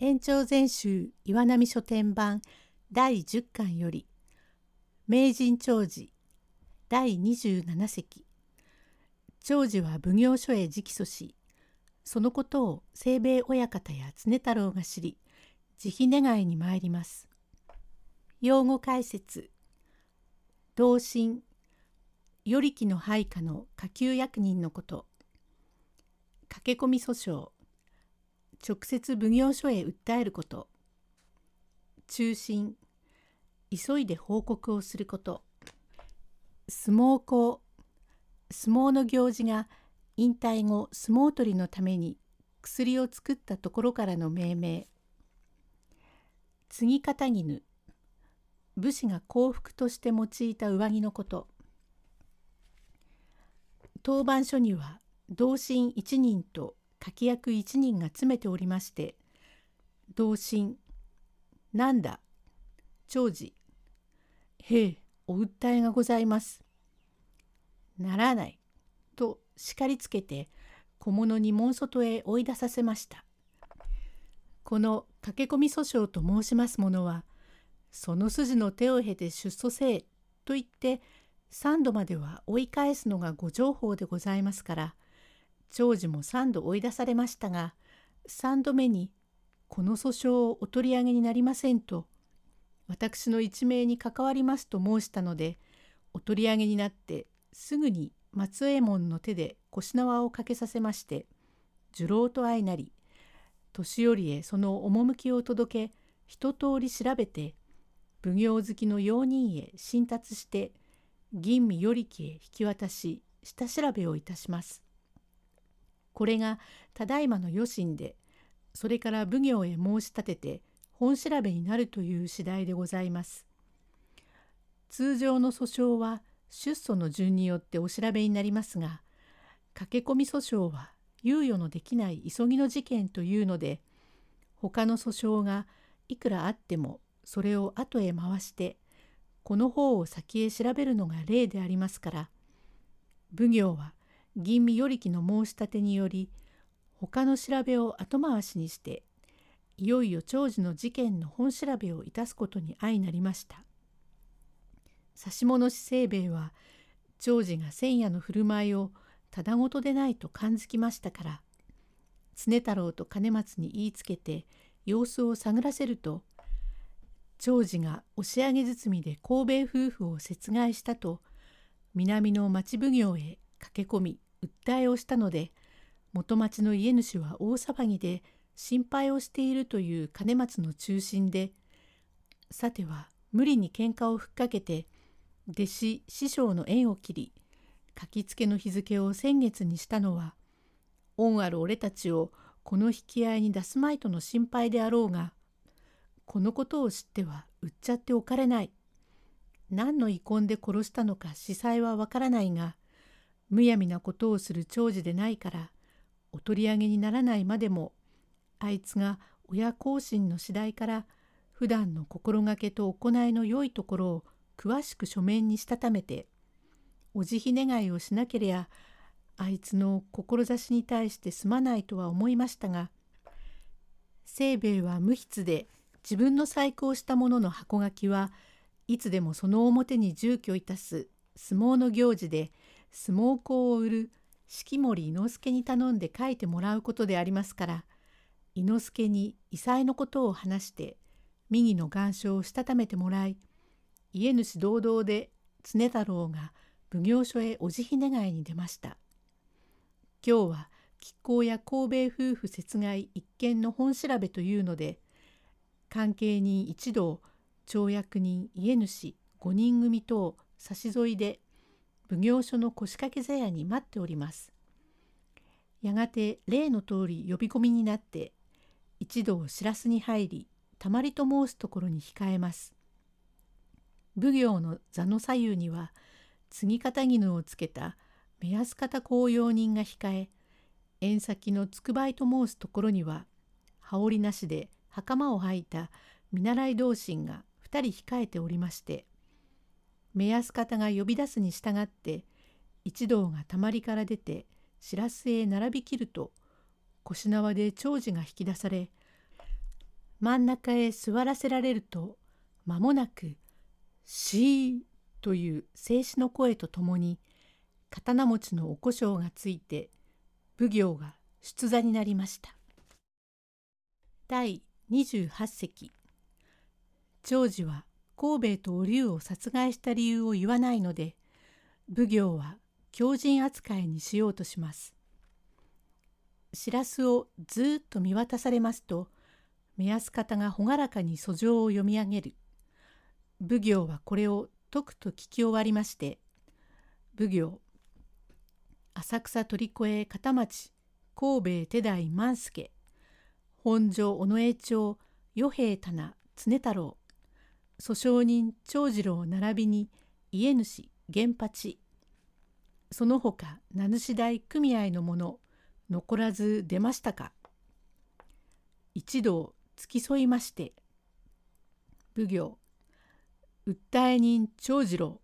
延長全集岩波書店版第10巻より名人長寿第27席。長寿は奉行所へ直訴しそのことを清兵衛親方や常太郎が知り慈悲願いに参ります。用語解説。同心。与力の配下の下級役人のこと。駆け込み訴訟。直接奉行所へ訴えること。中心急いで報告をすること。相撲校相撲の行事が引退後相撲取りのために薬を作ったところからの命名。継ぎ方絹武士が幸福として用いた上着のこと。当番書には同心一人と柿役一人が詰めておりまして同心なんだ長寿へえお訴えがございます。ならないと叱りつけて小物に門外へ追い出させました。この駆け込み訴訟と申しますものはその筋の手を経て出訴せえと言って三度までは追い返すのがご情報でございますから長寿も3度追い出されましたが3度目にこの訴訟をお取り上げになりませんと私の一命に関わりますと申したのでお取り上げになってすぐに松右衛門の手で腰縄をかけさせまして寿郎と相なり年寄りへその趣を届け一通り調べて奉行好きの用人へ進達して吟味与力へ引き渡し下調べをいたします。これがただいまの余震でそれから奉行へ申し立てて本調べになるという次第でございます。通常の訴訟は出訴の順によってお調べになりますが駆け込み訴訟は猶予のできない急ぎの事件というので他の訴訟がいくらあってもそれを後へ回してこの方を先へ調べるのが例でありますから奉行は吟味与力の申し立てにより他の調べを後回しにしていよいよ長寿の事件の本調べをいたすことに相なりました。指物師清兵衛は長寿が千夜の振る舞いをただごとでないと感づきましたから常太郎と兼松に言いつけて様子を探らせると長寿が押上げ包みで神戸夫婦を殺害したと南の町奉行へ駆け込み訴えをしたので元町の家主は大騒ぎで心配をしているという金松の中心でさては無理に喧嘩をふっかけて弟子師匠の縁を切り書きつけの日付を先月にしたのは恩ある俺たちをこの引き合いに出すまいとの心配であろうがこのことを知っては売っちゃっておかれない。何の遺恨で殺したのか司祭はわからないがむやみなことをする長寿でないからお取り上げにならないまでもあいつが親後進の次第から普段の心がけと行いの良いところを詳しく書面にしたためてお慈悲願いをしなけりゃあいつの志に対してすまないとは思いましたが清兵衛は無筆で自分の細工をしたものの箱書きはいつでもその表に住居いたす相撲の行事で相撲香を売る式守伊之助に頼んで書いてもらうことでありますから伊之助に異彩のことを話して右の願書をしたためてもらい家主堂々で常太郎が奉行所へお慈悲願いに出ました。今日は亀甲や神戸夫婦殺害一件の本調べというので関係人一同町役人家主五人組等差し添いで奉行所の腰掛け座屋に待っております。やがて例の通り呼び込みになって一同知らすに入りたまりと申すところに控えます。奉行の座の左右には継ぎ方絹をつけた目安方公用人が控え縁先のつくばいと申すところには羽織なしで袴を履いた見習い同心が2人控えておりまして目安方が呼び出すに従って一同がたまりから出てしらすへ並びきると腰縄で長寿が引き出され真ん中へ座らせられると間もなく「しー」という静止の声とともに刀持ちのおこしょうがついて奉行が出座になりました。第28席長司は神戸とお龍を殺害した理由を言わないので奉行は狂人扱いにしようとします。しらすをずっと見渡されますと目安方が朗らかに訴状を読み上げる。奉行はこれをとくと聞き終わりまして奉行浅草鳥越片町神戸手代万助本所尾上町与兵棚常太郎訴訟人長次郎並びに家主源八。その他名主大組合の者残らず出ましたか。一同付き添いまして奉行。訴え人長次郎。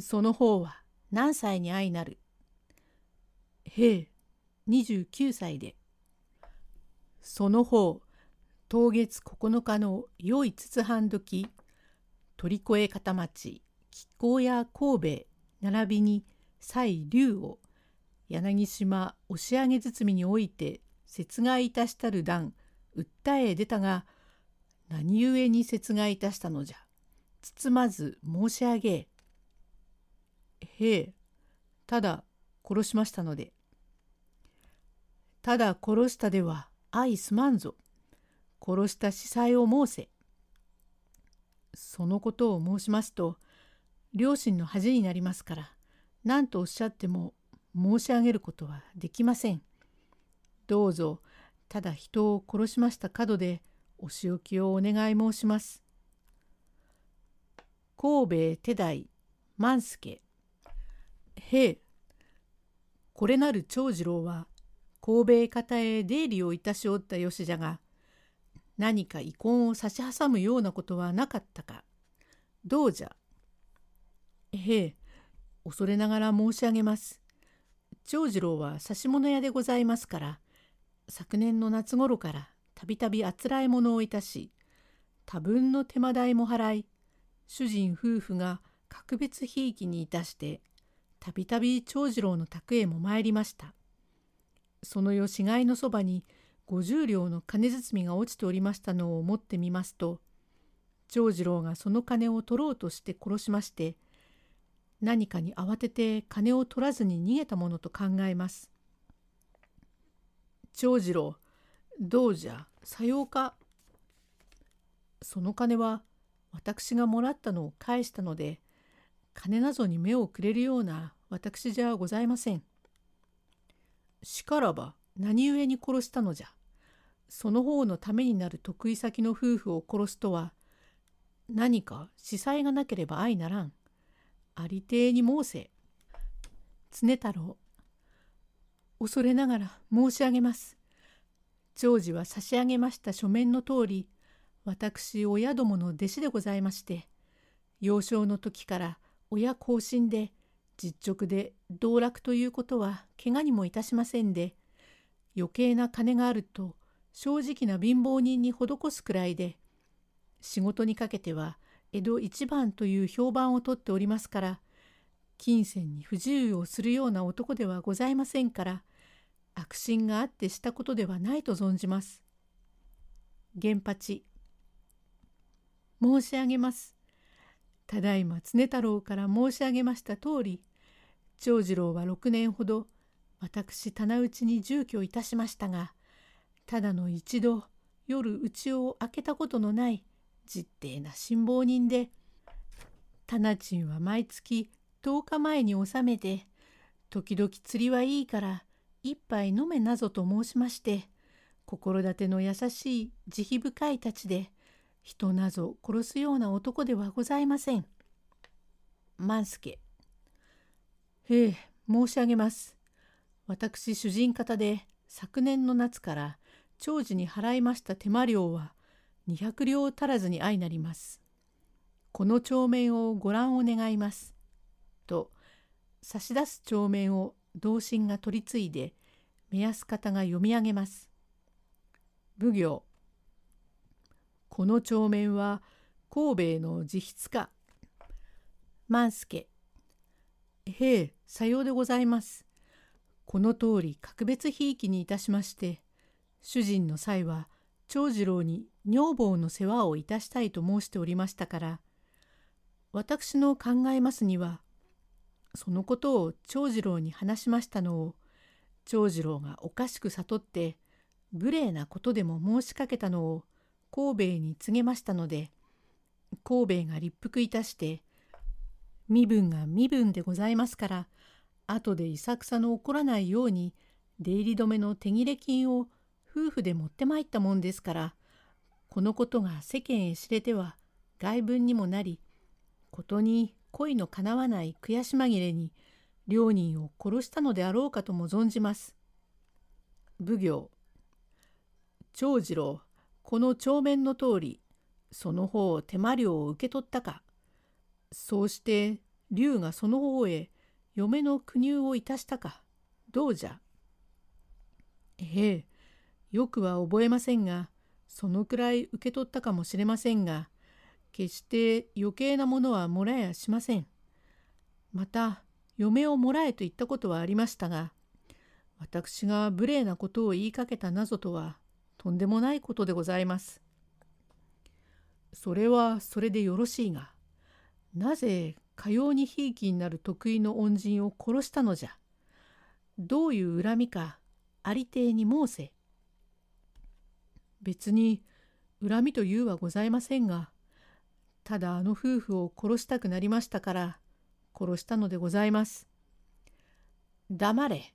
その方は何歳に相なる。へえ29歳で。その方当月9日の良い筒半時鳥越片町亀甲屋神戸並びに蔡龍を柳島押上げ包みにおいて殺害いたしたる段訴え出たが何故に殺害いたしたのじゃ。包まず申し上げへえただ殺しましたので。ただ殺したでは相すまんぞ。殺した司祭を申せ。そのことを申しますと両親の恥になりますから何とおっしゃっても申し上げることはできません。どうぞただ人を殺しました角でお仕置きをお願い申します。神戸手代万助へえこれなる長次郎は神戸方へ出入りをいたしおったよしじゃが何か遺恨を差し挟むようなことはなかったかどうじゃ？へえ恐れながら申し上げます。長次郎は指物屋でございますから昨年の夏頃からたびたびあつらえ物をいたし多分の手間代も払い主人夫婦が格別ひいきにいたしてたびたび長次郎の宅へも参りました。その夜死骸のそばに50両の金包みが落ちておりましたのを思ってみますと長次郎がその金を取ろうとして殺しまして何かに慌てて金を取らずに逃げたものと考えます。長次郎どうじゃさようかその金は私がもらったのを返したので金なぞに目をくれるような私じゃございません。しからば何故に殺したのじゃ。その方のためになる得意先の夫婦を殺すとは何か司祭がなければ相ならん。ありていに申せ。常太郎。恐れながら申し上げます。長司は差し上げました書面の通り、私親どもの弟子でございまして、幼少の時から親後進で、実直で道楽ということは怪我にもいたしませんで、余計な金があると正直な貧乏人に施すくらいで、仕事にかけては江戸一番という評判をとっておりますから金銭に不自由をするような男ではございませんから悪心があってしたことではないと存じます。源八申し上げます。ただいま常太郎から申し上げました通り長次郎は6年ほど私棚内に住居いたしましたがただの一度夜家を開けたことのない実定な辛抱人で棚賃は毎月10日前に納めて時々釣りはいいから一杯飲めなぞと申しまして心立ての優しい慈悲深いたちで人なぞ殺すような男ではございません。万助へえ申し上げます。私主人方で昨年の夏から長寿に払いました手間料は200両足らずに相なります。この帳面をご覧を願います。と差し出す帳面を同心が取り次いで目安方が読み上げます。奉行この帳面は神戸の自筆か。万助。へえ、さようでございます。この通り格別ひいきにいたしまして、主人の際は長次郎に女房の世話をいたしたいと申しておりましたから、私の考えますには、そのことを長次郎に話しましたのを、長次郎がおかしく悟って、無礼なことでも申しかけたのを神戸に告げましたので、神戸が立腹いたして、身分が身分でございますから、後でいさくさの起こらないように、出入り止めの手切れ金を夫婦で持ってまいったもんですから、このことが世間へ知れては外文にもなり、ことに恋のかなわない悔し紛れに両人を殺したのであろうかとも存じます。奉行。長次郎この帳面の通りその方手間料を受け取ったか。そうして龍がその方へ嫁の苦入をいたしたか。どうじゃ。ええよくは覚えませんがそのくらい受け取ったかもしれませんが決して余計なものはもらえやしません。また嫁をもらえと言ったことはありましたが私が無礼なことを言いかけたなぞとはとんでもないことでございます。それはそれでよろしいがなぜかようにひいきになる得意の恩人を殺したのじゃ。どういう恨みかありていに申せ。別に恨みというはございませんがただあの夫婦を殺したくなりましたから殺したのでございます。黙れ。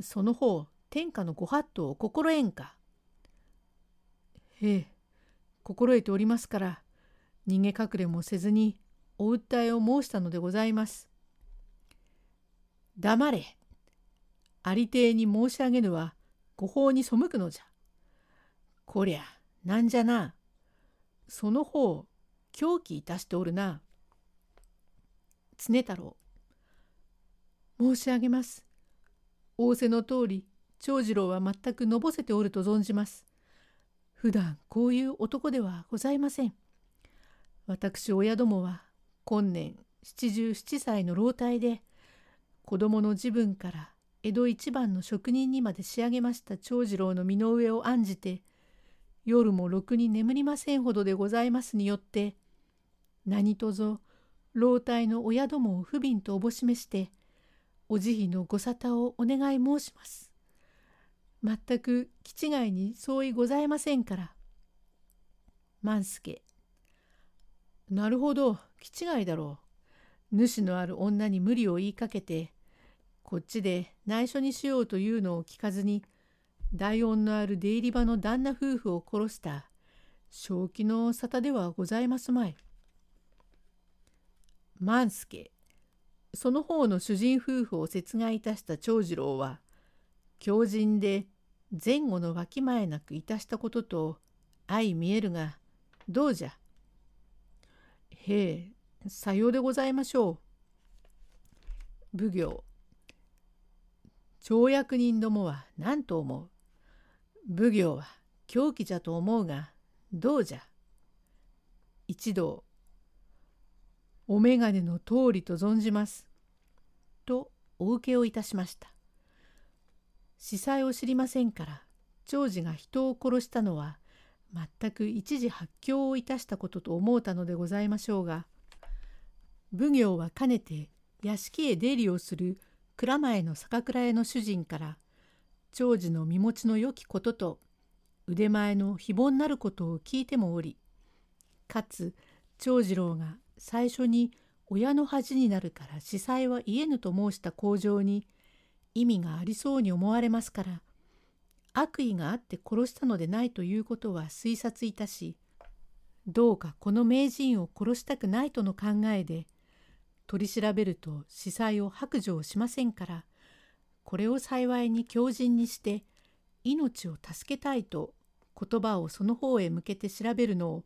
その方天下のご法度を心得んか。へえ、心得ておりますから逃げ隠れもせずにお訴えを申したのでございます。黙れ。ありていに申し上げぬはご法に背くのじゃ。こりゃなんじゃな。その方狂気いたしておるな。常太郎。申し上げます。仰せの通り、長次郎は全くのぼせておると存じます。普段こういう男ではございません。私親どもは今年七十七歳の老体で子供の自分から江戸一番の職人にまで仕上げました長次郎の身の上を案じて夜もろくに眠りませんほどでございますによって何とぞ老体の親どもを不憫とおぼしめしてお慈悲のご沙汰をお願い申します。全く気違いに相違ございませんから。万助。なるほど、気違いだろう。主のある女に無理を言いかけて、こっちで内緒にしようというのを聞かずに、大恩のある出入り場の旦那夫婦を殺した正気の沙汰ではございますまい。万助その方の主人夫婦を殺害いたした長次郎は強靭で前後のわきまえなくいたしたことと相見えるがどうじゃへえさようでございましょう。奉行町役人どもは何と思う奉行は狂気じゃと思うがどうじゃ？一同お眼鏡の通りと存じます。とお受けをいたしました。司祭を知りませんから長次が人を殺したのは全く一時発狂をいたしたことと思うたのでございましょうが奉行はかねて屋敷へ出入りをする蔵前の酒蔵屋の主人から長次の身持ちの良きことと腕前の非凡なることを聞いてもおりかつ長次郎が最初に親の恥になるから司祭は言えぬと申した口上に意味がありそうに思われますから悪意があって殺したのでないということは推察いたしどうかこの名人を殺したくないとの考えで取り調べると司祭を白状しませんからこれを幸いに強靭にして命を助けたいと言葉をその方へ向けて調べるのを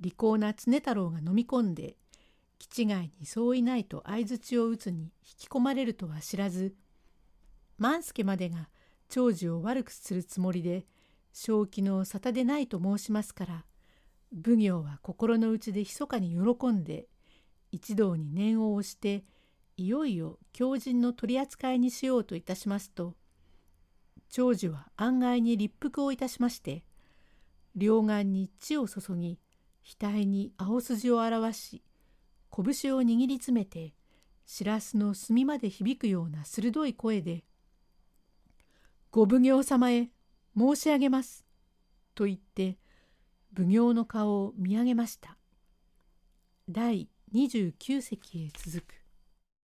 利口な常太郎が飲み込んで気違いにそういないと相づちを打つに引き込まれるとは知らず万助までが長寿を悪くするつもりで正気の沙汰でないと申しますから奉行は心の内で密かに喜んで一同に念を押していよいよ狂人の取り扱いにしようといたしますと長寿は案外に立腹をいたしまして両眼に血を注ぎ額に青筋を表し拳を握りつめてしらすの墨まで響くような鋭い声で「ご奉行様へ申し上げます」と言って奉行の顔を見上げました。第29隻へ続く